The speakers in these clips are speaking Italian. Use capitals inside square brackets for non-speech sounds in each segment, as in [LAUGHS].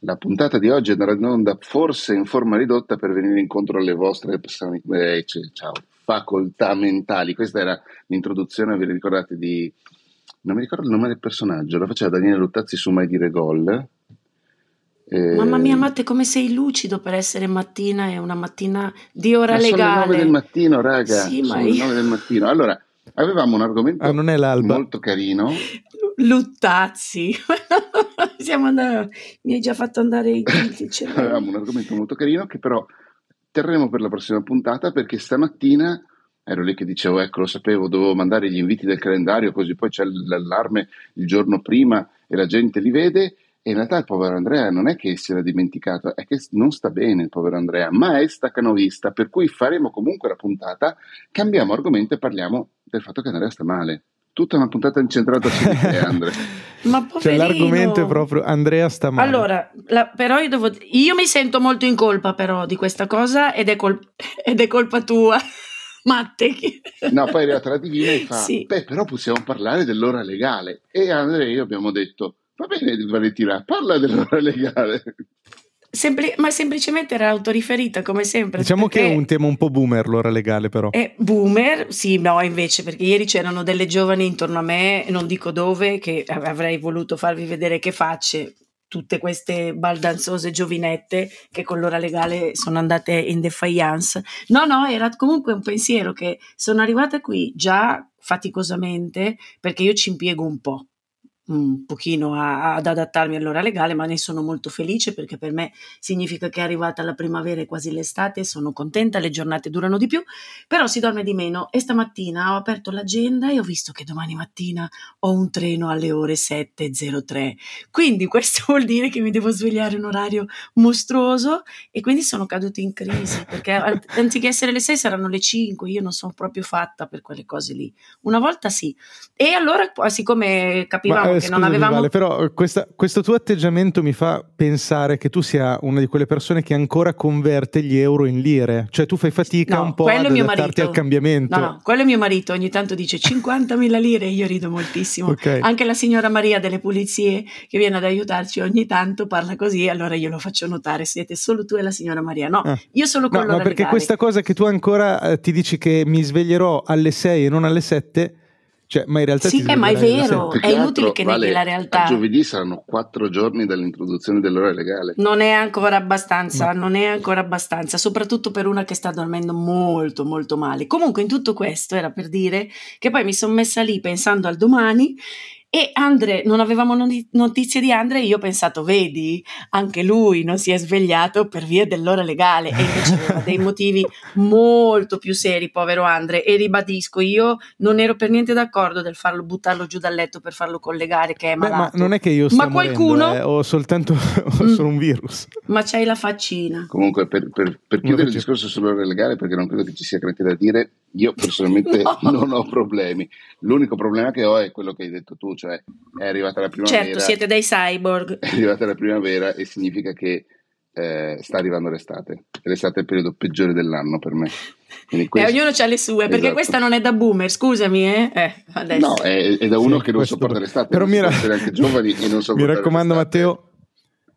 La puntata di oggi andrà in onda forse in forma ridotta per venire incontro alle vostre eh, ciao, facoltà mentali. Questa era l'introduzione, vi ricordate di... Non mi ricordo il nome del personaggio, lo faceva Daniele Luttazzi su Mai Dire Gol. Eh... Mamma mia, Matte, come sei lucido per essere mattina e una mattina di ora ma legale. Sono le 9 del mattino, raga. Sì, sono ma io... le 9 del mattino. Allora, avevamo un argomento ah, molto carino. [LAUGHS] Luttazzi. [LAUGHS] Siamo andati, mi hai già fatto andare in [LAUGHS] Avevamo un argomento molto carino che però terremo per la prossima puntata perché stamattina ero lì che dicevo ecco lo sapevo, dovevo mandare gli inviti del calendario così poi c'è l'allarme il giorno prima e la gente li vede. E in realtà il povero Andrea non è che si era dimenticato, è che non sta bene il povero Andrea, ma è staccanovista, per cui faremo comunque la puntata, cambiamo argomento e parliamo del fatto che Andrea sta male tutta una puntata incentrata su te, [LAUGHS] Andrea. Ma poverino. Cioè, l'argomento è proprio Andrea sta male. Allora, la, però io devo io mi sento molto in colpa però di questa cosa ed è, col, [LAUGHS] ed è colpa tua. [LAUGHS] Matte. No, poi è arrivata la divina e fa, sì. beh, però possiamo parlare dell'ora legale. E Andrea e io abbiamo detto, va bene Valentina, parla dell'ora legale. Sempli- ma semplicemente era autoriferita come sempre. Diciamo che è un tema un po' boomer l'ora legale però. È boomer, sì, no invece perché ieri c'erano delle giovani intorno a me, non dico dove, che avrei voluto farvi vedere che facce, tutte queste baldanzose giovinette che con l'ora legale sono andate in defiance. No, no, era comunque un pensiero che sono arrivata qui già faticosamente perché io ci impiego un po' un pochino a, ad adattarmi all'ora legale, ma ne sono molto felice perché per me significa che è arrivata la primavera e quasi l'estate, sono contenta, le giornate durano di più, però si dorme di meno e stamattina ho aperto l'agenda e ho visto che domani mattina ho un treno alle ore 7.03, quindi [LAUGHS] questo vuol dire che mi devo svegliare un orario mostruoso e quindi sono caduta in crisi perché anziché essere le 6 saranno le 5, io non sono proprio fatta per quelle cose lì. Una volta sì. E allora siccome capivamo che non avevamo... Vale, però questa, questo tuo atteggiamento mi fa pensare che tu sia una di quelle persone che ancora converte gli euro in lire, cioè tu fai fatica no, un po' ad adattarti al cambiamento. No, no, quello è mio marito, ogni tanto dice 50.000 lire e io rido moltissimo. Okay. Anche la signora Maria delle pulizie che viene ad aiutarci ogni tanto parla così, allora io lo faccio notare, siete solo tu e la signora Maria. No, ah. io solo con no, Ma perché legale. questa cosa che tu ancora eh, ti dici che mi sveglierò alle 6 e non alle 7 cioè, ma in realtà sì, eh, ma è vero, è inutile che vale, neghi la realtà. Giovedì saranno quattro giorni dall'introduzione dell'ora legale. Non è ancora abbastanza, ma... non è ancora abbastanza, soprattutto per una che sta dormendo molto, molto male. Comunque, in tutto questo era per dire che poi mi sono messa lì pensando al domani e Andre, non avevamo notizie di Andre, io ho pensato, vedi, anche lui non si è svegliato per via dell'ora legale e invece aveva dei motivi molto più seri, povero Andre. E ribadisco, io non ero per niente d'accordo del farlo buttarlo giù dal letto per farlo collegare, che è malato. Beh, ma non è che io stia ma qualcuno... Morendo, eh, ho soltanto [LAUGHS] ho mm. solo un virus. Ma c'hai la faccina. Comunque, per, per, per chiudere il discorso sull'ora legale, perché non credo che ci sia granché da dire, io [LAUGHS] personalmente no. non ho problemi. L'unico problema che ho è quello che hai detto tu, cioè è arrivata la primavera. Certo, siete dei cyborg. È arrivata la primavera e significa che eh, sta arrivando l'estate. L'estate è il periodo peggiore dell'anno per me. Questo... E ognuno ha le sue, perché esatto. questa non è da boomer, scusami, eh? eh no, è, è, da uno sì, che non sopporta l'estate. Però mi, ra- anche giovani e non mi raccomando, l'estate. Matteo,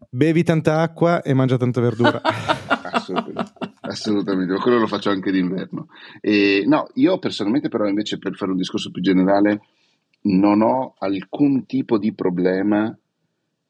bevi tanta acqua e mangia tanta verdura. [LAUGHS] Assolutamente. Assolutamente, ma quello lo faccio anche d'inverno. E, no, io personalmente però invece per fare un discorso più generale non ho alcun tipo di problema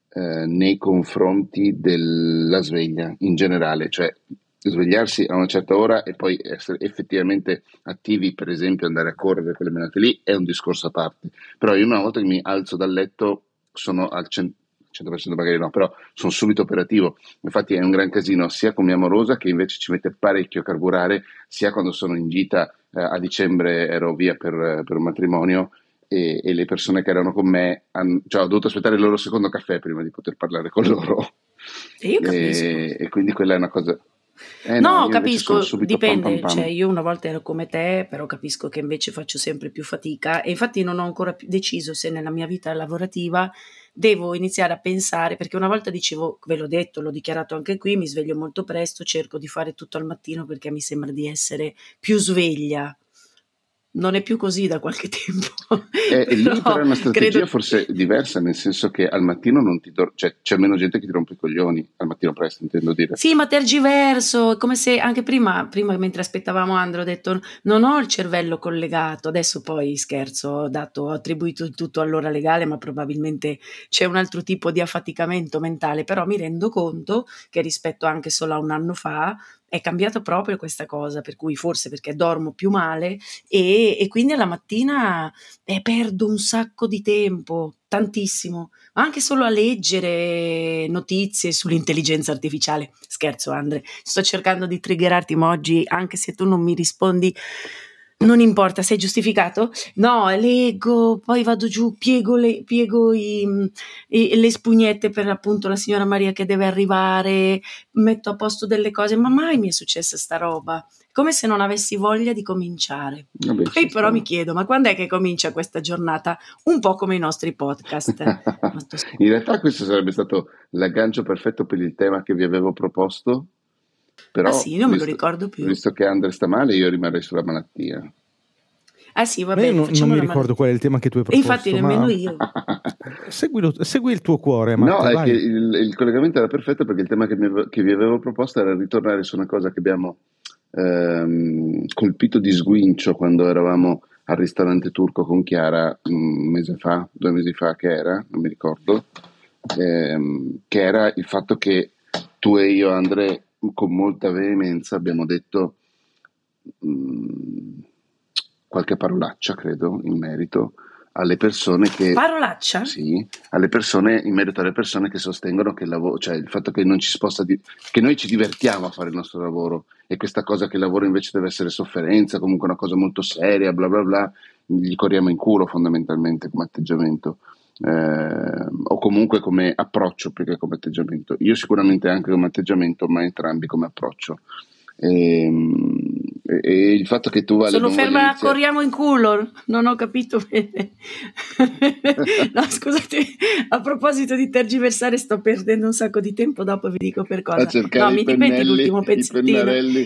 eh, nei confronti della sveglia in generale, cioè svegliarsi a una certa ora e poi essere effettivamente attivi, per esempio andare a correre, quelle menate lì, è un discorso a parte. Però io una volta che mi alzo dal letto sono al, cent- 100% magari no, però sono subito operativo. Infatti è un gran casino sia con mia amorosa che invece ci mette parecchio a carburare, sia quando sono in gita eh, a dicembre ero via per, per un matrimonio e, e, le persone che erano con me, hanno, cioè ho dovuto aspettare il loro secondo caffè prima di poter parlare con loro. E io capisco. E, e quindi quella è una cosa... Eh no, no capisco, dipende, pam pam pam. Cioè, io una volta ero come te, però capisco che invece faccio sempre più fatica e infatti non ho ancora deciso se nella mia vita lavorativa devo iniziare a pensare, perché una volta dicevo, ve l'ho detto, l'ho dichiarato anche qui, mi sveglio molto presto, cerco di fare tutto al mattino perché mi sembra di essere più sveglia. Non è più così da qualche [LAUGHS] tempo. Eh, lì però è una strategia credo... forse diversa, nel senso che al mattino non ti do... cioè, c'è meno gente che ti rompe i coglioni, al mattino presto intendo dire. Sì, ma tergiverso, come se anche prima, prima mentre aspettavamo Andro ho detto non ho il cervello collegato, adesso poi scherzo, ho, dato, ho attribuito tutto all'ora legale, ma probabilmente c'è un altro tipo di affaticamento mentale, però mi rendo conto che rispetto anche solo a un anno fa è cambiato proprio questa cosa, per cui forse perché dormo più male e, e quindi alla mattina eh, perdo un sacco di tempo, tantissimo, anche solo a leggere notizie sull'intelligenza artificiale. Scherzo, Andre, sto cercando di triggerarti oggi, anche se tu non mi rispondi non importa, sei giustificato? No, leggo, poi vado giù, piego le, piego i, i, le spugnette per appunto la signora Maria che deve arrivare, metto a posto delle cose, ma mai mi è successa sta roba. Come se non avessi voglia di cominciare. Vabbè, poi però mi chiedo, ma quando è che comincia questa giornata? Un po' come i nostri podcast. [LAUGHS] In realtà questo sarebbe stato l'aggancio perfetto per il tema che vi avevo proposto però, ah sì, non me lo ricordo più. Visto che Andre sta male, io rimarrei sulla malattia. Ah sì, va bene. Non, non mi ricordo qual è il tema che tu hai proposto. Infatti, nemmeno io. [LAUGHS] Seguilo, segui il tuo cuore. Matta, no, è che il, il, collegamento era perfetto perché il tema che, mi, che, vi avevo proposto era ritornare su una cosa che abbiamo ehm, colpito di sguincio quando eravamo al ristorante turco con Chiara un mese fa, due mesi fa che era, non mi ricordo, ehm, che era il fatto che tu e io, Andre, con molta veemenza abbiamo detto mh, mm, qualche parolaccia, credo, in merito alle persone che... Parolaccia? Sì, alle persone, in merito alle persone che sostengono che il lavoro, cioè il fatto che di, che noi ci divertiamo a fare il nostro lavoro e questa cosa che il lavoro invece deve essere sofferenza, comunque una cosa molto seria, bla bla bla, gli corriamo in culo fondamentalmente come atteggiamento eh, o comunque come approccio più che come atteggiamento. Io sicuramente anche come atteggiamento, ma entrambi come approccio. Ehm, e, e il fatto che tu vale sono ferma iniziare... corriamo in culo. Non ho capito bene. [LAUGHS] No scusate a proposito di tergiversare sto perdendo un sacco di tempo dopo vi dico per cosa. No mi dimentichi l'ultimo pezzettino.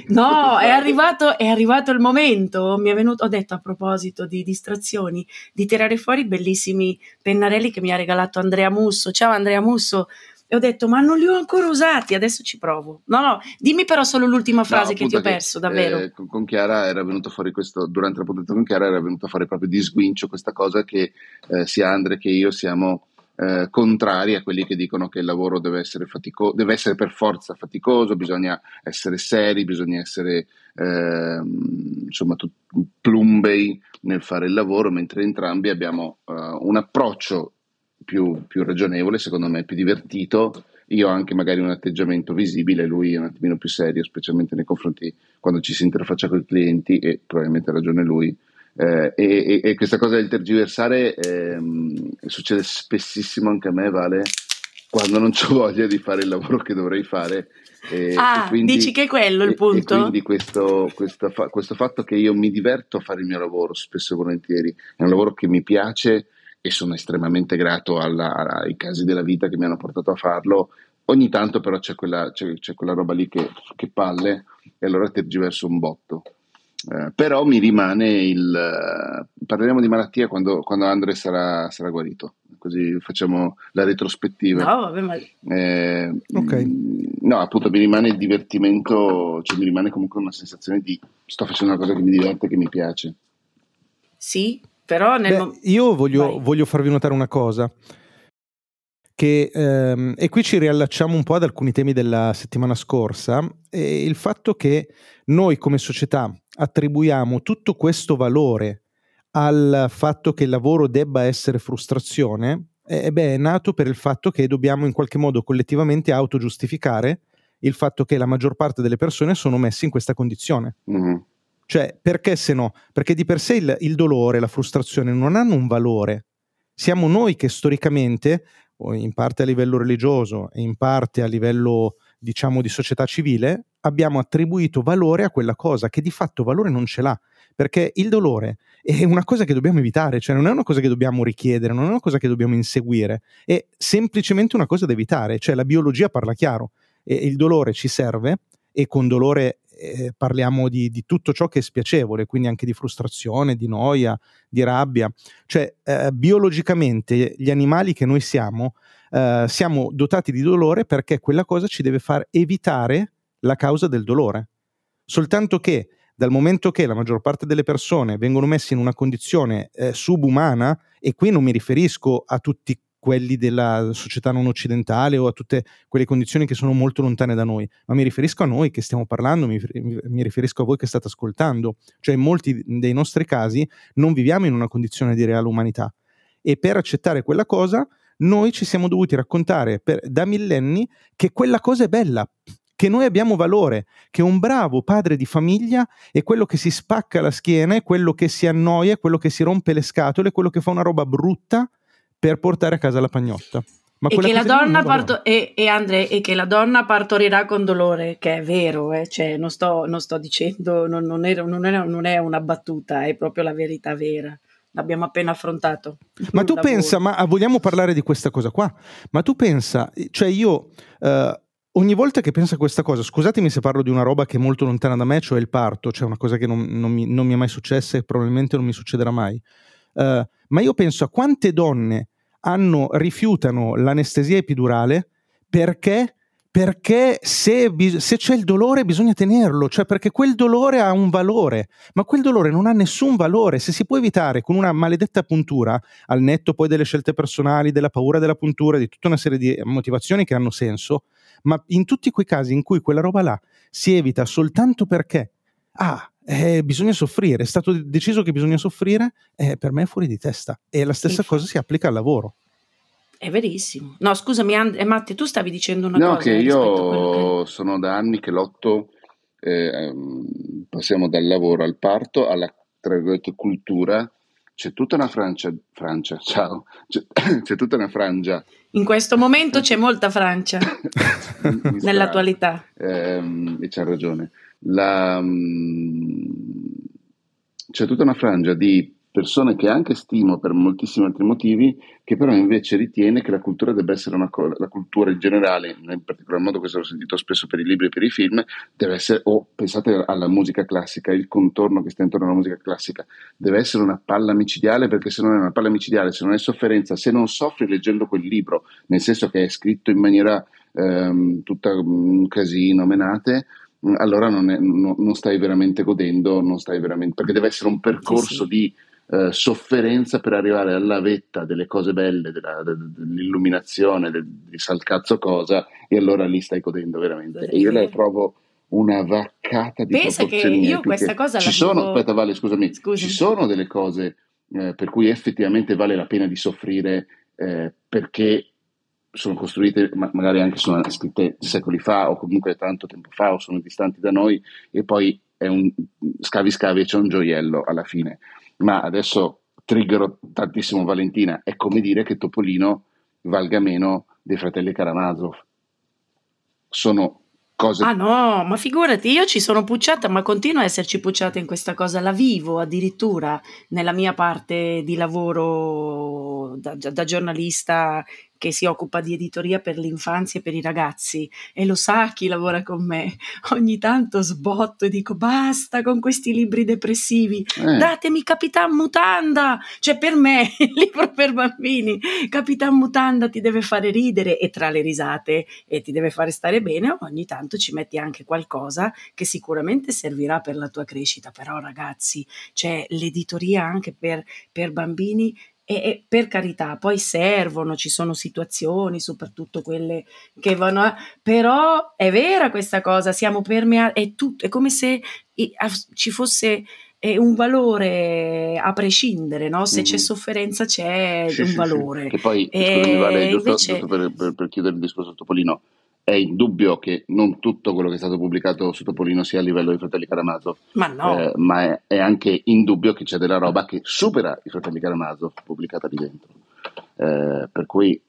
no è arrivato, è arrivato il momento. Mi è venuto ho detto a proposito di distrazioni di tirare fuori i bellissimi pennarelli che mi ha regalato Andrea Musso. Ciao Andrea Musso e ho detto ma non li ho ancora usati, adesso ci provo. No, no, dimmi però solo l'ultima frase no, che ti ho perso, che, davvero. Eh, con, Chiara era venuto fuori questo, durante la puntata con Chiara era venuto fuori proprio di sguincio questa cosa che eh, sia Andre che io siamo eh, contrari a quelli che dicono che il lavoro deve essere, fatico- deve essere per forza faticoso, bisogna essere seri, bisogna essere eh, insomma tut- plumbei nel fare il lavoro, mentre entrambi abbiamo uh, un approccio più, più ragionevole, secondo me più divertito. Io ho anche magari un atteggiamento visibile, lui è un attimino più serio, specialmente nei confronti quando ci si interfaccia con i clienti e probabilmente ha ragione lui. Eh, e, e, questa cosa del tergiversare eh, succede spessissimo anche a me, Vale, quando non ho voglia di fare il lavoro che dovrei fare. E, ah, e quindi, dici che è quello il punto? E, quindi questo, questo, questo, fatto che io mi diverto a fare il mio lavoro, spesso e volentieri, è un lavoro che mi piace e sono estremamente grato alla, ai casi della vita che mi hanno portato a farlo. Ogni tanto però c'è quella, c'è, c'è quella roba lì che, che, palle e allora tergiverso un botto. Eh, però mi rimane il... Eh, parleremo di malattia quando, quando Andre sarà, sarà, guarito, così facciamo la retrospettiva. No, vabbè, ma... Eh, ok. No, appunto mi rimane il divertimento, cioè mi rimane comunque una sensazione di sto facendo una cosa che mi diverte, che mi piace. Sì, però nel Beh, io voglio, voglio, farvi notare una cosa. Che, ehm, e qui ci riallacciamo un po' ad alcuni temi della settimana scorsa, e il fatto che noi come società attribuiamo tutto questo valore al fatto che il lavoro debba essere frustrazione, eh, beh, è nato per il fatto che dobbiamo in qualche modo collettivamente autogiustificare il fatto che la maggior parte delle persone sono messe in questa condizione. Mm-hmm. Cioè, perché se no? Perché di per sé il, il dolore, la frustrazione non hanno un valore. Siamo noi che storicamente, in parte a livello religioso e in parte a livello, diciamo, di società civile, abbiamo attribuito valore a quella cosa che di fatto valore non ce l'ha. Perché il dolore è una cosa che dobbiamo evitare, cioè non è una cosa che dobbiamo richiedere, non è una cosa che dobbiamo inseguire, è semplicemente una cosa da evitare, cioè la biologia parla chiaro e il dolore ci serve e con dolore eh, parliamo di, di, tutto ciò che è spiacevole, quindi anche di frustrazione, di noia, di rabbia. Cioè, eh, biologicamente gli animali che noi siamo, eh, siamo dotati di dolore perché quella cosa ci deve far evitare la causa del dolore. Soltanto che dal momento che la maggior parte delle persone vengono messe in una condizione eh, subumana, e qui non mi riferisco a tutti quelli della società non occidentale o a tutte quelle condizioni che sono molto lontane da noi, ma mi riferisco a noi che stiamo parlando, mi, mi riferisco a voi che state ascoltando, cioè in molti dei nostri casi non viviamo in una condizione di reale umanità. E per accettare quella cosa noi ci siamo dovuti raccontare per, da millenni che quella cosa è bella, che noi abbiamo valore, che un bravo padre di famiglia è quello che si spacca la schiena, è quello che si annoia, è quello che si rompe le scatole, è quello che fa una roba brutta per portare a casa la pagnotta. Ma e, che la donna parto- e, e, Andre, e che la donna partorirà con dolore, che è vero, eh? cioè, non, sto, non, sto, dicendo, non, non, è, non, è, non, è, una battuta, è proprio la verità vera. L'abbiamo appena affrontato. Ma tu lavoro. pensa, ma vogliamo parlare di questa cosa qua? Ma tu pensa, cioè io uh, ogni volta che penso a questa cosa, scusatemi se parlo di una roba che è molto lontana da me, cioè il parto, cioè una cosa che non, non, mi, non mi, è mai successa e probabilmente non mi succederà mai. Uh, ma io penso a quante donne hanno, rifiutano l'anestesia epidurale perché perché se, se, c'è il dolore bisogna tenerlo, cioè perché quel dolore ha un valore, ma quel dolore non ha nessun valore, se si può evitare con una maledetta puntura, al netto poi delle scelte personali, della paura della puntura, di tutta una serie di motivazioni che hanno senso, ma in tutti quei casi in cui quella roba là si evita soltanto perché, ah, eh, bisogna soffrire, è stato deciso che bisogna soffrire, eh, per me è fuori di testa. E la stessa Inf- cosa si applica al lavoro. È verissimo. No, scusami, And- eh, Matti, tu stavi dicendo una no, cosa. No, che io che... sono da anni che lotto, eh, ehm, passiamo dal lavoro al parto, alla tra virgolette, cultura. C'è tutta una Francia, Francia, ciao, c'è, [COUGHS] c'è tutta una frangia. In questo momento c'è molta Francia, [COUGHS] nell'attualità. Eh, e c'ha ragione. La, mm, c'è tutta una frangia di persone che anche stimo per moltissimi altri motivi, che però invece ritiene che la cultura debba essere una cosa, la cultura in generale, in particolar modo questo l'ho sentito spesso per i libri e per i film, deve essere, o pensate alla musica classica, il contorno che sta intorno alla musica classica, deve essere una palla micidiale perché se non è una palla micidiale, se non è sofferenza, se non soffri leggendo quel libro, nel senso che è scritto in maniera ehm, tutta un casino, menate, allora non, è, no, non, stai veramente godendo, non stai veramente, perché deve essere un percorso sì, sì. di eh, sofferenza per arrivare alla vetta delle cose belle, della, dell'illuminazione, del, di salcazzo cosa, e allora lì stai godendo veramente. E io la trovo una vaccata di Pensa che io questa cosa ci sono, vivo... aspetta Vale, scusami, Scusi. ci sono delle cose eh, per cui effettivamente vale la pena di soffrire eh, perché sono costruite, ma magari anche sono scritte secoli fa o comunque tanto tempo fa o sono distanti da noi e poi è un scavi scavi e c'è un gioiello alla fine. Ma adesso triggero tantissimo Valentina, è come dire che Topolino valga meno dei fratelli Karamazov. Sono cose... Ah no, ma figurati, io ci sono pucciata, ma continuo a esserci pucciata in questa cosa, la vivo addirittura nella mia parte di lavoro da, da giornalista che si occupa di editoria per l'infanzia e per i ragazzi. E lo sa chi lavora con me. [LAUGHS] Ogni tanto sbotto e dico basta con questi libri depressivi, eh. datemi Capitan Mutanda, cioè per me [LAUGHS] il libro per bambini, Capitan Mutanda ti deve fare ridere e tra le risate e ti deve fare stare bene, ogni tanto ci metti anche qualcosa che sicuramente servirà per la tua crescita, però ragazzi, c'è l'editoria anche per, per bambini e, e, per carità, poi servono, ci sono situazioni, soprattutto quelle che vanno a... però è vera questa cosa, siamo permeati, è, tutto, è come se ci fosse è un valore a prescindere, no? se mm-hmm. c'è sofferenza c'è sì, un sì, valore. Sì. Che poi, scusami, vale, giusto, invece... giusto per, per, per, chiudere il discorso Topolino, è indubbio che non tutto quello che è stato pubblicato su Topolino sia a livello di Fratelli Karamazov, ma, no. eh, ma è, è, anche indubbio che c'è della roba che supera i Fratelli Karamazov pubblicata lì dentro. Eh, per cui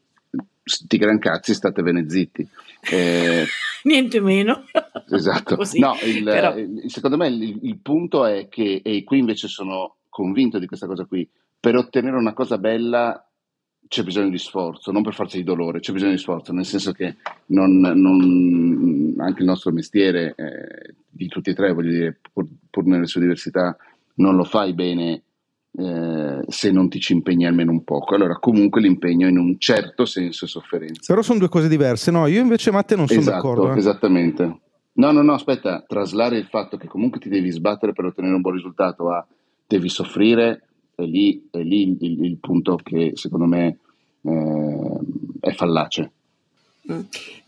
sti gran cazzi statevene zitti. Eh, [LAUGHS] Niente meno. esatto. [LAUGHS] no, il, Però... secondo me il, il punto è che, e qui invece sono convinto di questa cosa qui, per ottenere una cosa bella c'è bisogno di sforzo, non per forza di dolore, c'è bisogno di sforzo, nel senso che non, non, anche il nostro mestiere eh, di tutti e tre, voglio dire, pur, pur nelle sue diversità, non lo fai bene eh, se non ti ci impegni almeno un poco. Allora, comunque l'impegno in un certo senso è sofferenza. Però sono due cose diverse, no? Io invece, Matte, non sono esatto, d'accordo. Eh. Esattamente. No, no, no, aspetta, traslare il fatto che comunque ti devi sbattere per ottenere un buon risultato a devi soffrire, è lì, è lì il, il, il punto che secondo me eh, è fallace. Mm.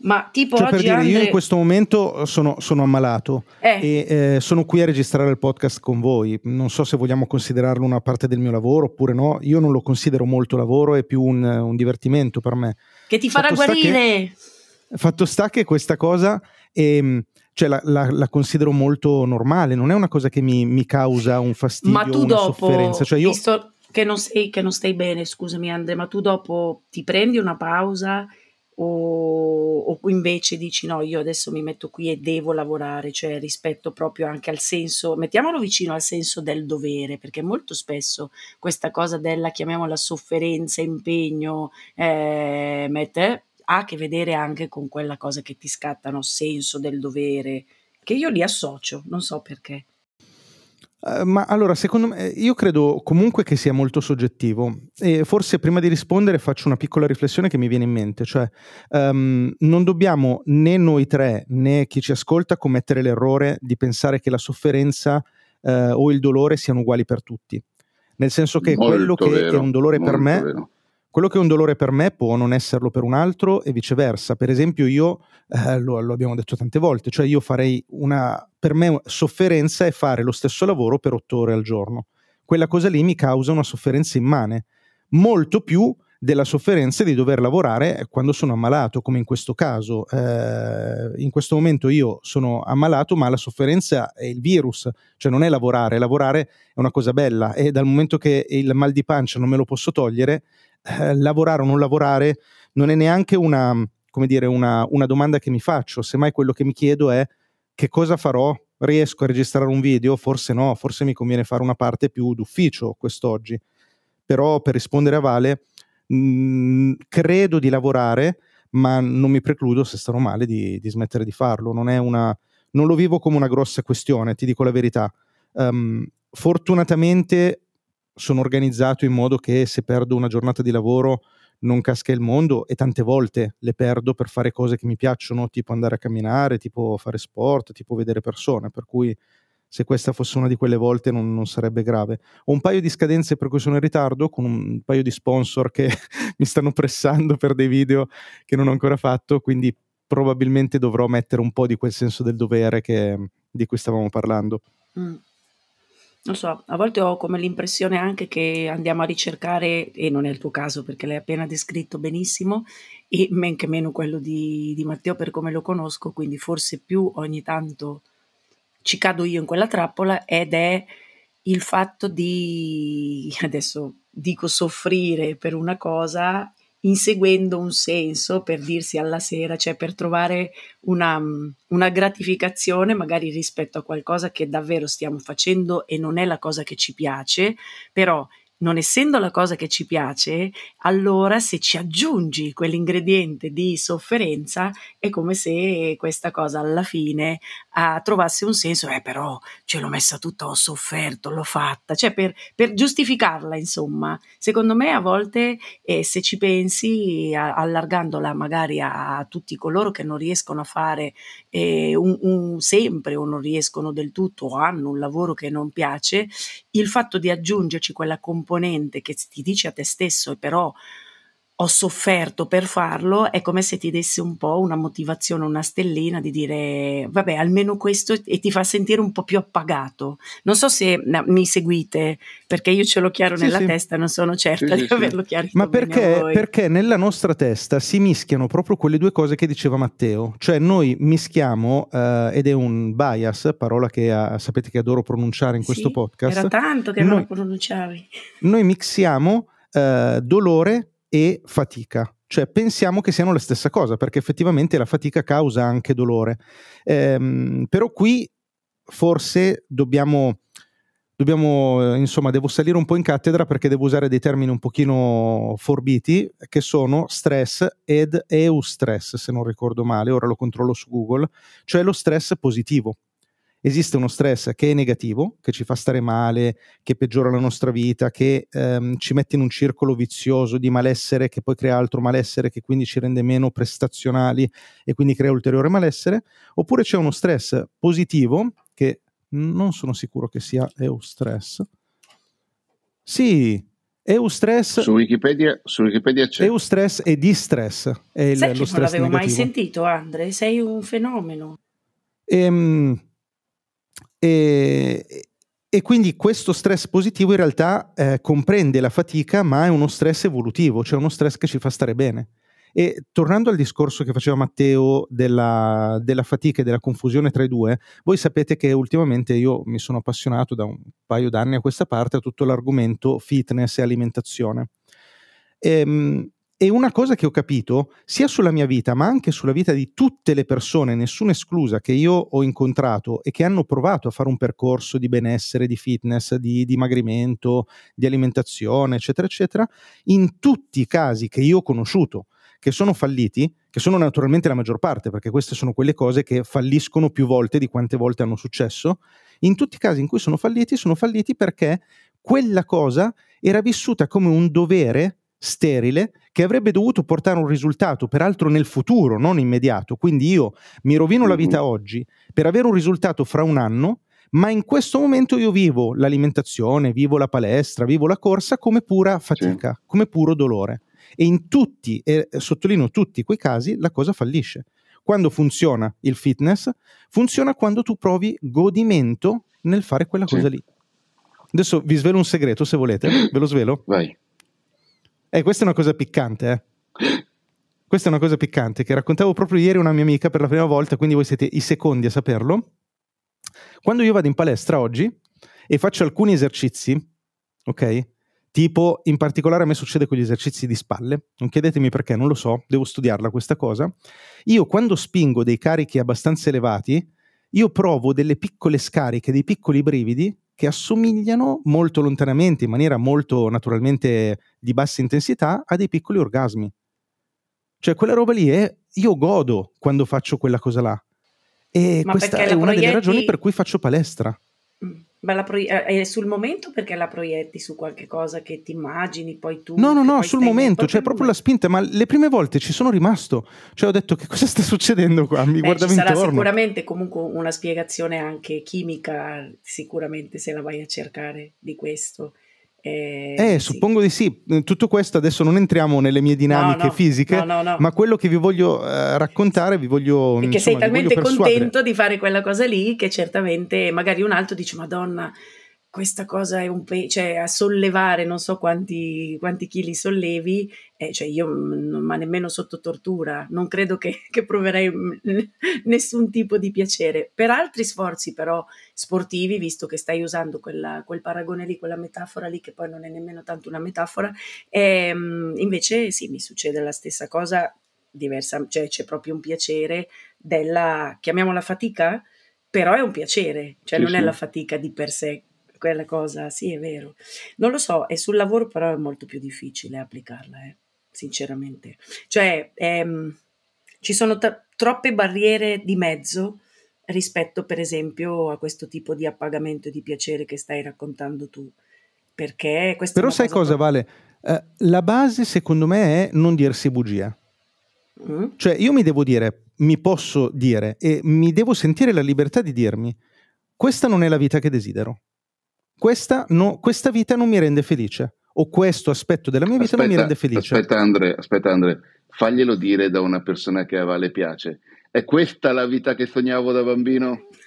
Ma tipo cioè, oggi per dire, Andre... io in questo momento sono, sono ammalato Eh. e eh, sono qui a registrare il podcast con voi. Non so se vogliamo considerarlo una parte del mio lavoro oppure no. Io non lo considero molto lavoro, è più un, un divertimento per me. che ti farà Fatto sta che- guarire. Fatto sta che questa cosa ehm, cioè, la, la- la considero molto normale, non è una cosa che mi, mi causa un fastidio Ma tu dopo, sofferenza. Cioè, io, visto che non, sei, che non stai bene, scusami Andre, ma tu dopo ti prendi una pausa o, o invece dici no, io adesso mi metto qui e devo lavorare, cioè rispetto proprio anche al senso, mettiamolo vicino al senso del dovere, perché molto spesso questa cosa della, chiamiamola sofferenza, impegno, eh, mette- ha a che vedere anche con quella cosa che ti scattano senso del dovere, che io li associo, non so perché. Eh, ma allora, secondo me, io credo comunque che sia molto soggettivo e forse prima di rispondere faccio una piccola riflessione che mi viene in mente, cioè ehm, non dobbiamo né noi tre né chi ci ascolta commettere l'errore di pensare che la sofferenza eh, o il dolore siano uguali per tutti. Nel senso che Molto quello che vero, è un dolore per me vero. Quello che è un dolore per me può non esserlo per un altro e viceversa. Per esempio, io eh, lo, lo abbiamo detto tante volte, cioè io farei una per me sofferenza è fare lo stesso lavoro per otto ore al giorno. Quella cosa lì mi causa una sofferenza immane, molto più della sofferenza di dover lavorare quando sono ammalato, come in questo caso. Eh, in questo momento io sono ammalato, ma la sofferenza è il virus, cioè non è lavorare, lavorare è una cosa bella e dal momento che il mal di pancia non me lo posso togliere, eh, lavorare o non lavorare non è neanche una, dire, una, una domanda che mi faccio, semmai quello che mi chiedo è che cosa farò? Riesco a registrare un video? Forse no, forse mi conviene fare una parte più d'ufficio quest'oggi. Però per rispondere a Vale, mh, credo di lavorare, ma non mi precludo se starò male di, di smettere di farlo. Non, una, non lo vivo come una grossa questione, ti dico la verità. Um, fortunatamente sono organizzato in modo che se perdo una giornata di lavoro non casca il mondo e tante volte le perdo per fare cose che mi piacciono, tipo andare a camminare, tipo fare sport, tipo vedere persone, per cui se questa fosse una di quelle volte non, non sarebbe grave. Ho un paio di scadenze per cui sono in ritardo, con un paio di sponsor che [LAUGHS] mi stanno pressando per dei video che non ho ancora fatto, quindi probabilmente dovrò mettere un po' di quel senso del dovere che, di cui stavamo parlando. Mm. Non so, a volte ho come l'impressione anche che andiamo a ricercare, e non è il tuo caso perché l'hai appena descritto benissimo, e men che meno quello di, di Matteo per come lo conosco, quindi forse più ogni tanto ci cado io in quella trappola ed è il fatto di, adesso dico soffrire per una cosa, inseguendo un senso per dirsi alla sera, cioè per trovare una, una, gratificazione magari rispetto a qualcosa che davvero stiamo facendo e non è la cosa che ci piace, però non essendo la cosa che ci piace, allora se ci aggiungi quell'ingrediente di sofferenza è come se questa cosa alla fine uh, trovasse un senso, eh però ce l'ho messa tutta, ho sofferto, l'ho fatta, cioè per, per giustificarla insomma. Secondo me a volte eh, se ci pensi, a, allargandola magari a, a, tutti coloro che non riescono a fare eh, un, un sempre o non riescono del tutto o hanno un lavoro che non piace, il fatto di aggiungerci quella componente componente che ti dice a te stesso però ho sofferto per farlo, è come se ti desse un po' una motivazione, una stellina di dire vabbè, almeno questo e ti fa sentire un po' più appagato. Non so se no, mi seguite, perché io ce l'ho chiaro sì, nella sì. testa, non sono certa sì, di averlo chiarito. Ma perché, perché nella nostra testa si mischiano proprio quelle due cose che diceva Matteo, cioè noi mischiamo, uh, ed è un bias, parola che uh, sapete che adoro pronunciare in questo podcast. Era tanto che non pronunciavi. Noi mixiamo uh, dolore e fatica. Cioè pensiamo che siano la stessa cosa, perché effettivamente la fatica causa anche dolore. Ehm, però qui forse dobbiamo dobbiamo, insomma, devo salire un po' in cattedra perché devo usare dei termini un pochino forbiti che sono stress ed eustress, se non ricordo male, ora lo controllo su Google, cioè lo stress positivo. Esiste uno stress che è negativo, che ci fa stare male, che peggiora la nostra vita, che ehm, ci mette in un circolo vizioso di malessere che poi crea altro malessere che quindi ci rende meno prestazionali e quindi crea ulteriore malessere, oppure c'è uno stress positivo che non sono sicuro che sia eustress. Sì, eustress. Su Wikipedia, su Wikipedia c'è. Eustress e distress. È il, Sai lo che non l'avevo negativo. mai sentito, Andre? Sei un fenomeno. Ehm, e, e, quindi questo stress positivo in realtà eh, comprende la fatica, ma è uno stress evolutivo, cioè uno stress che ci fa stare bene. E tornando al discorso che faceva Matteo della, della, fatica e della confusione tra i due, voi sapete che ultimamente io mi sono appassionato da un paio d'anni a questa parte a tutto l'argomento fitness e alimentazione. Ehm, e una cosa che ho capito, sia sulla mia vita, ma anche sulla vita di tutte le persone, nessuna esclusa, che io ho incontrato e che hanno provato a fare un percorso di benessere, di fitness, di dimagrimento, di alimentazione, eccetera, eccetera, in tutti i casi che io ho conosciuto, che sono falliti, che sono naturalmente la maggior parte, perché queste sono quelle cose che falliscono più volte di quante volte hanno successo, in tutti i casi in cui sono falliti, sono falliti perché quella cosa era vissuta come un dovere sterile che avrebbe dovuto portare un risultato, peraltro nel futuro, non immediato. Quindi io mi rovino la vita oggi per avere un risultato fra un anno, ma in questo momento io vivo l'alimentazione, vivo la palestra, vivo la corsa come pura fatica, sì. come puro dolore. E in tutti, e sottolineo tutti quei casi, la cosa fallisce. Quando funziona il fitness, funziona quando tu provi godimento nel fare quella sì. cosa lì. Adesso vi svelo un segreto se volete, ve lo svelo. Vai. Eh, questa è una cosa piccante, eh. Questa è una cosa piccante che raccontavo proprio ieri a una mia amica per la prima volta, quindi voi siete i secondi a saperlo. Quando io vado in palestra oggi e faccio alcuni esercizi, ok? Tipo, in particolare a me succede con gli esercizi di spalle, non chiedetemi perché, non lo so, devo studiarla questa cosa. Io quando spingo dei carichi abbastanza elevati, io provo delle piccole scariche, dei piccoli brividi che assomigliano molto lontanamente, in maniera molto naturalmente di bassa intensità, a dei piccoli orgasmi. Cioè quella roba lì è, io godo quando faccio quella cosa là. E Ma questa è una delle proietti- ragioni per cui faccio palestra. Ma la proie- eh, è sul momento perché la proietti su qualche cosa che ti immagini, poi tu... No, no, no, sul momento, cioè proprio la spinta, ma le prime volte ci sono rimasto. Cioè ho detto che cosa sta succedendo qua? Mi Beh, guardavo ci sarà intorno. sicuramente comunque una spiegazione anche chimica, sicuramente se la vai a cercare di questo. Eh, Eh, sì. suppongo di sì. Tutto questo adesso non entriamo nelle mie dinamiche No, no, fisiche, no, ma quello che vi voglio eh, raccontare, vi voglio Perché insomma, sei talmente contento di fare quella cosa lì che certamente magari un altro dice Madonna, questa cosa è un pe- cioè a sollevare non so quanti, quanti chili sollevi, eh, cioè io mm, ma nemmeno sotto tortura, non credo che, [LAUGHS] che proverei [LAUGHS] nessun tipo di piacere. Per altri sforzi però sportivi, visto che stai usando quella- quel paragone lì, quella metafora lì, che poi non è nemmeno tanto una metafora, ehm, invece sì, mi succede la stessa cosa diversa, cioè c'è proprio un piacere della, chiamiamola fatica, però è un piacere, cioè Sì, non è sì. la fatica di per sé quella cosa, sì è vero. Non lo so, e sul lavoro però è molto più difficile applicarla, eh, sinceramente. Cioè ehm, ci sono t- troppe barriere di mezzo rispetto per esempio a questo tipo di appagamento e di piacere che stai raccontando tu. Perché questa è Però sai cosa, proprio- Vale? Eh, la base secondo me è non dirsi bugia. Mm? Cioè io mi devo dire, mi posso dire e mi devo sentire la libertà di dirmi, questa non è la vita che desidero. Questa, no- questa vita non mi rende felice. O questo aspetto della mia vita non mi rende felice. aspetta Andre, aspetta Andre, faglielo dire da una persona che a Vale piace. È questa la vita che sognavo da bambino? [LAUGHS]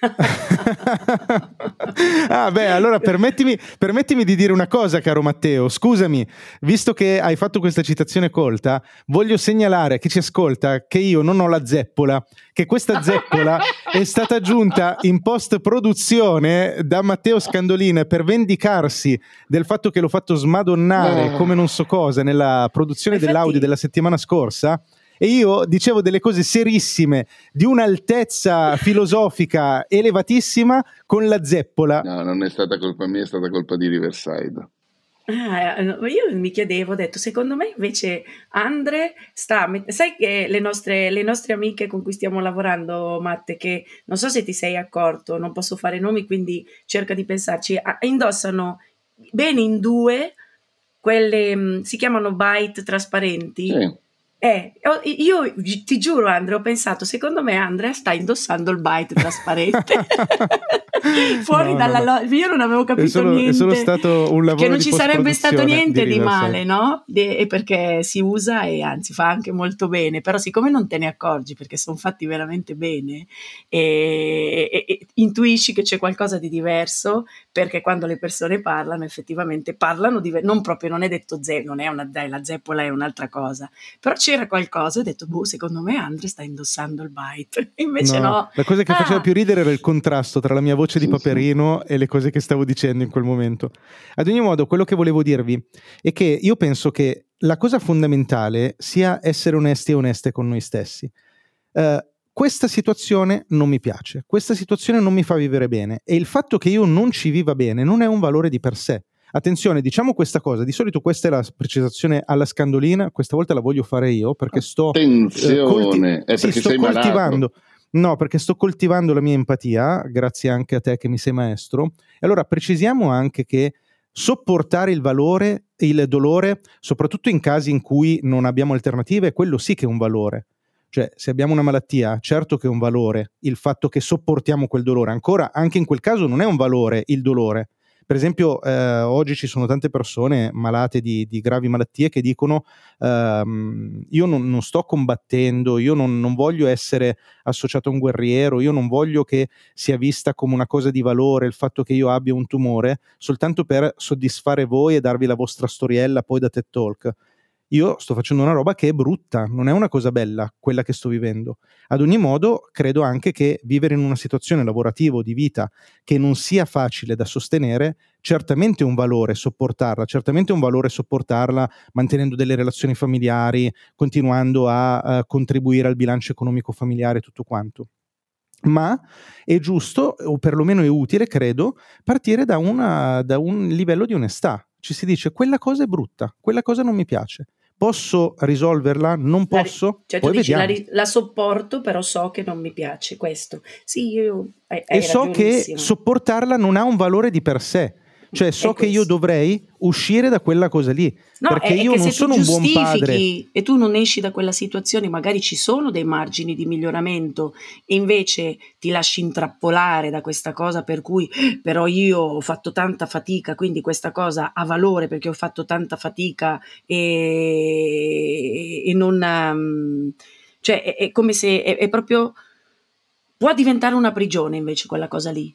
ah, beh, allora permettimi, permettimi di dire una cosa, caro Matteo. Scusami, visto che hai fatto questa citazione colta, voglio segnalare a chi ci ascolta che io non ho la zeppola, che questa zeppola è stata aggiunta in post-produzione da Matteo Scandolin per vendicarsi del fatto che l'ho fatto smadonnare No. come non so cosa nella produzione Infatti- dell'audio della settimana scorsa. E io dicevo delle cose serissime di un'altezza filosofica elevatissima con la zeppola. No, non è stata colpa mia, è stata colpa di Riverside. Ah, io mi chiedevo, ho detto, secondo me invece Andre sta, sai che le nostre, le nostre amiche con cui stiamo lavorando, Matte, che non so se ti sei accorto, non posso fare nomi, quindi cerca di pensarci, indossano bene in due quelle, mm, si chiamano byte trasparenti. Sì. Eh, io ti giuro, Andrea, ho pensato, secondo me Andrea sta indossando il byte trasparente. [LAUGHS] Fuori no, dalla no, no. Io non avevo capito è solo, niente. È solo stato un lavoro Che non ci sarebbe stato niente di, di male, no? E perché si usa e anzi fa anche molto bene. Però siccome non te ne accorgi perché sono fatti veramente bene e, e, e intuisci che c'è qualcosa di diverso perché quando le persone parlano effettivamente parlano di... Non proprio, non è detto ze, non è una... Dai, la zeppola è un'altra cosa. Però c'è c'era qualcosa, ho detto, boh, secondo me Andre sta indossando il bite. [LAUGHS] Invece no. no. La cosa che ah. faceva più ridere era il contrasto tra la mia voce di Paperino sì. e le cose che stavo dicendo in quel momento. Ad ogni modo, quello che volevo dirvi è che io penso che la cosa fondamentale sia essere onesti e oneste con noi stessi. Uh, questa situazione non mi piace, questa situazione non mi fa vivere bene e il fatto che io non ci viva bene non è un valore di per sé. Attenzione, diciamo questa cosa, di solito questa è la precisazione alla scandolina, questa volta la voglio fare io perché sto, Attenzione, eh, colti- è perché sì, sto coltivando. Malato. No, perché sto coltivando la mia empatia, grazie anche a te che mi sei maestro. E allora precisiamo anche che sopportare il valore e il dolore, soprattutto in casi in cui non abbiamo alternative, quello sì che è un valore. Cioè, se abbiamo una malattia, certo che è un valore il fatto che sopportiamo quel dolore. Ancora, anche in quel caso non è un valore il dolore, per esempio, eh, oggi ci sono tante persone malate di, di gravi malattie che dicono ehm, io non, non, sto combattendo, io non, non, voglio essere associato a un guerriero, io non voglio che sia vista come una cosa di valore il fatto che io abbia un tumore soltanto per soddisfare voi e darvi la vostra storiella poi da TED Talk io sto facendo una roba che è brutta, non è una cosa bella quella che sto vivendo. Ad ogni modo, credo anche che vivere in una situazione lavorativa o di vita che non sia facile da sostenere, certamente è un valore sopportarla, certamente è un valore sopportarla mantenendo delle relazioni familiari, continuando a, a contribuire al bilancio economico familiare e tutto quanto ma è giusto, o perlomeno è utile, credo, partire da, una, da, un livello di onestà. Ci si dice quella cosa è brutta, quella cosa non mi piace. Posso risolverla? Non posso? La, cioè, Poi tu dici, la, la, sopporto, però so che non mi piace questo. Sì, io. Hai, hai e so che sopportarla non ha un valore di per sé cioè so che io dovrei uscire da quella cosa lì. No, perché è, io è non sono un buon padre. E tu non esci da quella situazione, magari ci sono dei margini di miglioramento e invece ti lasci intrappolare da questa cosa per cui però io ho fatto tanta fatica, quindi questa cosa ha valore perché ho fatto tanta fatica e, e non... Um, cioè è, è, come se è, è proprio... Può diventare una prigione invece quella cosa lì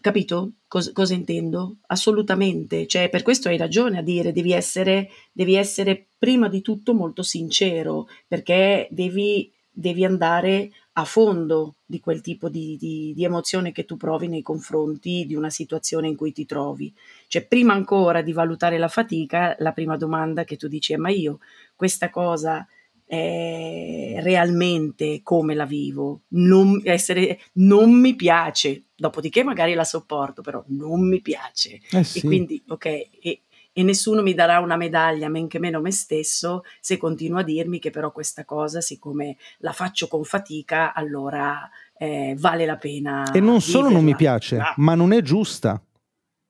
Capito Cos- cosa intendo? Assolutamente, cioè per questo hai ragione a dire devi essere, devi essere prima di tutto molto sincero perché devi, devi andare a fondo di quel tipo di, di, di, emozione che tu provi nei confronti di una situazione in cui ti trovi. Cioè prima ancora di valutare la fatica, la prima domanda che tu dici è ma io questa cosa eh, realmente come la vivo, non, essere, non mi piace, dopodiché magari la sopporto, però non mi piace. Eh sì. E quindi, ok, e, e, nessuno mi darà una medaglia, men che meno me stesso, se continuo a dirmi che però questa cosa, siccome la faccio con fatica, allora eh, vale la pena. E non solo non mi piace, ah. ma non è giusta.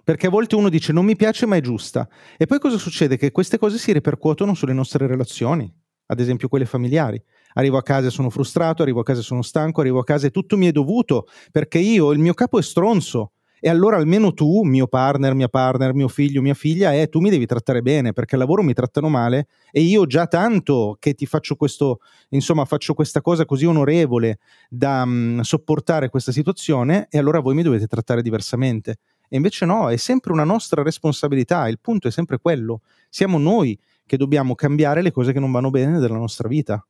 Perché a volte uno dice non mi piace ma è giusta. E poi cosa succede? Che queste cose si ripercuotono sulle nostre relazioni ad esempio quelle familiari. Arrivo a casa e sono frustrato, arrivo a casa e sono stanco, arrivo a casa e tutto mi è dovuto perché io, il mio capo è stronzo. E allora almeno tu, mio partner, mia partner, mio figlio, mia figlia, eh, tu mi devi trattare bene perché al lavoro mi trattano male e io già tanto che ti faccio questo, insomma, faccio questa cosa così onorevole da um, sopportare questa situazione e allora voi mi dovete trattare diversamente. E invece no, è sempre una nostra responsabilità, il punto è sempre quello. Siamo noi che dobbiamo cambiare le cose che non vanno bene nella nostra vita.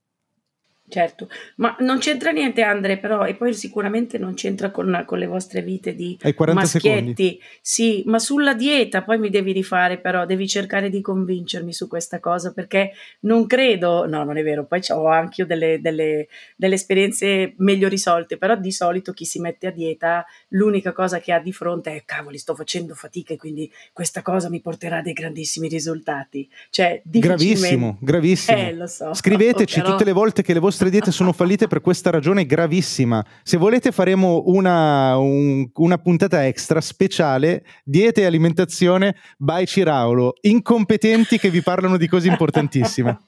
Certo, ma non c'entra niente Andre, però, e poi sicuramente non c'entra con, con le vostre vite di Hai 40 maschietti. secondi. Sì, ma sulla dieta poi mi devi rifare, però devi cercare di convincermi su questa cosa perché non credo, no, non è vero, poi ho anche io delle, delle, delle esperienze meglio risolte, però di solito chi si mette a dieta l'unica cosa che ha di fronte è cavoli, sto facendo fatica e quindi questa cosa mi porterà a dei grandissimi risultati. Cioè, difficilmente- Gravissimo, gravissimo. Eh, lo so. Scriveteci [LAUGHS] Però- tutte le volte che le vostre diete sono fallite per questa ragione gravissima. Se volete faremo una, un- una puntata extra speciale diete e alimentazione by Ciraulo, incompetenti che vi parlano di cose importantissime.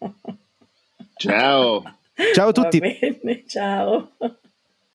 Ciao! Ciao a tutti. Va bene, ciao.